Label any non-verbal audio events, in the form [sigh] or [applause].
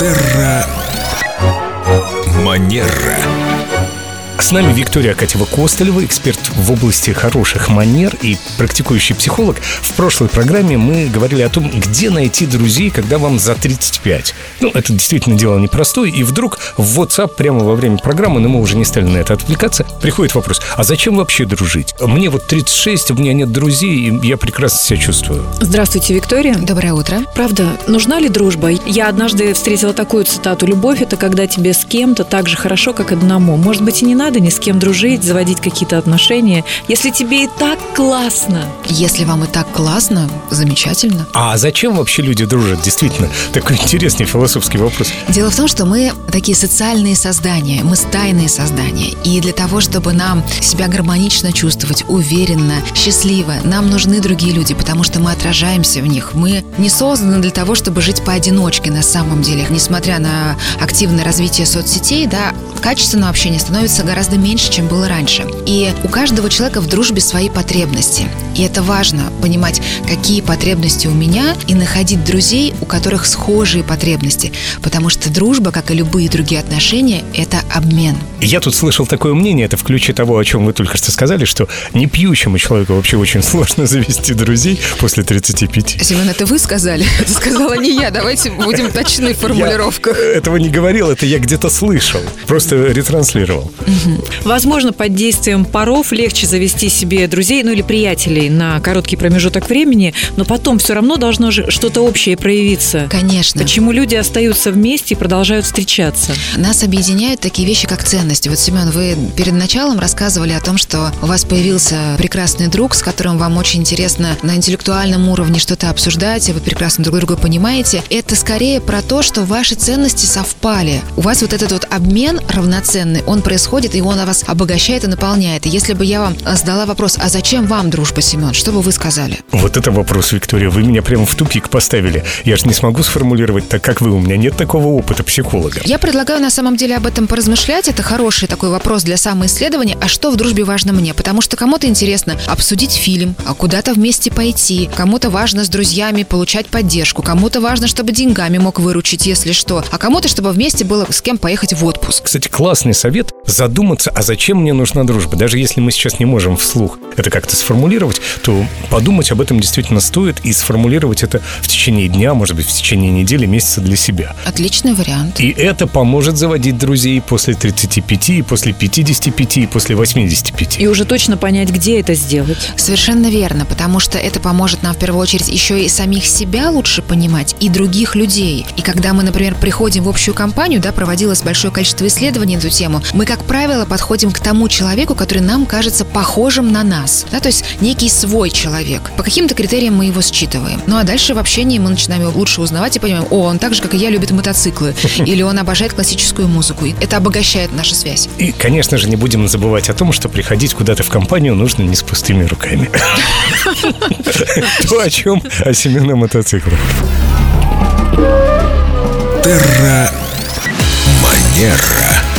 Терра Манера. С нами Виктория Акатьева-Костылева, эксперт в области хороших манер и практикующий психолог. В прошлой программе мы говорили о том, где найти друзей, когда вам за 35. Ну, это действительно дело непростое. И вдруг в WhatsApp прямо во время программы, но мы уже не стали на это отвлекаться, приходит вопрос, а зачем вообще дружить? Мне вот 36, у меня нет друзей, и я прекрасно себя чувствую. Здравствуйте, Виктория. Доброе утро. Правда, нужна ли дружба? Я однажды встретила такую цитату. «Любовь – это когда тебе с кем-то так же хорошо, как одному». Может быть, и не надо ни с кем дружить, заводить какие-то отношения, если тебе и так классно. Если вам и так классно, замечательно. А зачем вообще люди дружат? Действительно, такой интересный философский вопрос. Дело в том, что мы такие социальные создания, мы стайные создания. И для того, чтобы нам себя гармонично чувствовать, уверенно, счастливо, нам нужны другие люди, потому что мы отражаемся в них. Мы не созданы для того, чтобы жить поодиночке на самом деле. Несмотря на активное развитие соцсетей, да, качественного общения становится гораздо меньше, чем было раньше. И у каждого человека в дружбе свои потребности. И это важно, понимать, какие потребности у меня, и находить друзей, у которых схожие потребности. Потому что дружба, как и любые другие отношения, это обмен. Я тут слышал такое мнение, это в ключе того, о чем вы только что сказали, что не пьющему человеку вообще очень [laughs] сложно завести друзей после 35. Семен, это вы сказали? [laughs] Это сказала не я. Давайте будем точны в формулировках. Я этого не говорил, это я где-то слышал. Просто ретранслировал. Возможно, под действием паров легче завести себе друзей, ну или приятелей на короткий промежуток времени, но потом все равно должно же что-то общее проявиться. Конечно. Почему люди остаются вместе и продолжают встречаться? Нас объединяют такие вещи, как ценности. Вот, Семен, вы перед началом рассказывали о том, что у вас появился прекрасный друг, с которым вам очень интересно на интеллектуальном уровне что-то обсуждать, и вы прекрасно друг друга понимаете. Это скорее про то, что ваши ценности совпали. У вас вот этот вот обмен равноценный, он происходит, и он вас обогащает и наполняет. И если бы я вам задала вопрос, а зачем вам дружба, Семен, что бы вы сказали? Вот это вопрос, Виктория. Вы меня прямо в тупик поставили. Я же не смогу сформулировать так, как вы. У меня нет такого опыта психолога. Я предлагаю на самом деле об этом поразмышлять. Это хороший такой вопрос для самоисследования. А что в дружбе важно мне? Потому что кому-то интересно обсудить фильм, а куда-то вместе пойти. Кому-то важно с друзьями получать поддержку. Кому-то важно, чтобы деньгами мог выручить, если что. А кому-то, чтобы вместе было с кем поехать в отпуск. Кстати, классный совет задуматься, а зачем мне нужна дружба? Даже если мы сейчас не можем вслух это как-то сформулировать, то подумать об этом действительно стоит и сформулировать это в течение дня, может быть, в течение недели, месяца для себя. Отличный вариант. И это поможет заводить друзей после 35, и после 55, и после 85. И уже точно понять, где это сделать. Совершенно верно, потому что это поможет нам в первую очередь еще и самих себя лучше понимать, и других людей. И когда мы, например, приходим в общую компанию, да, проводилось большое количество исследований на эту тему, мы, как правило, подходим к тому человеку, который нам кажется похожим на нас. Да, то есть некий свой человек. По каким-то критериям мы его считываем. Ну а дальше в общении мы начинаем его лучше узнавать и понимаем, о, он так же, как и я, любит мотоциклы. [laughs] Или он обожает классическую музыку. И это обогащает нашу связь. И, конечно же, не будем забывать о том, что приходить куда-то в компанию нужно не с пустыми руками. [laughs] То, о чем о семейном мотоцикле. Терра Манера.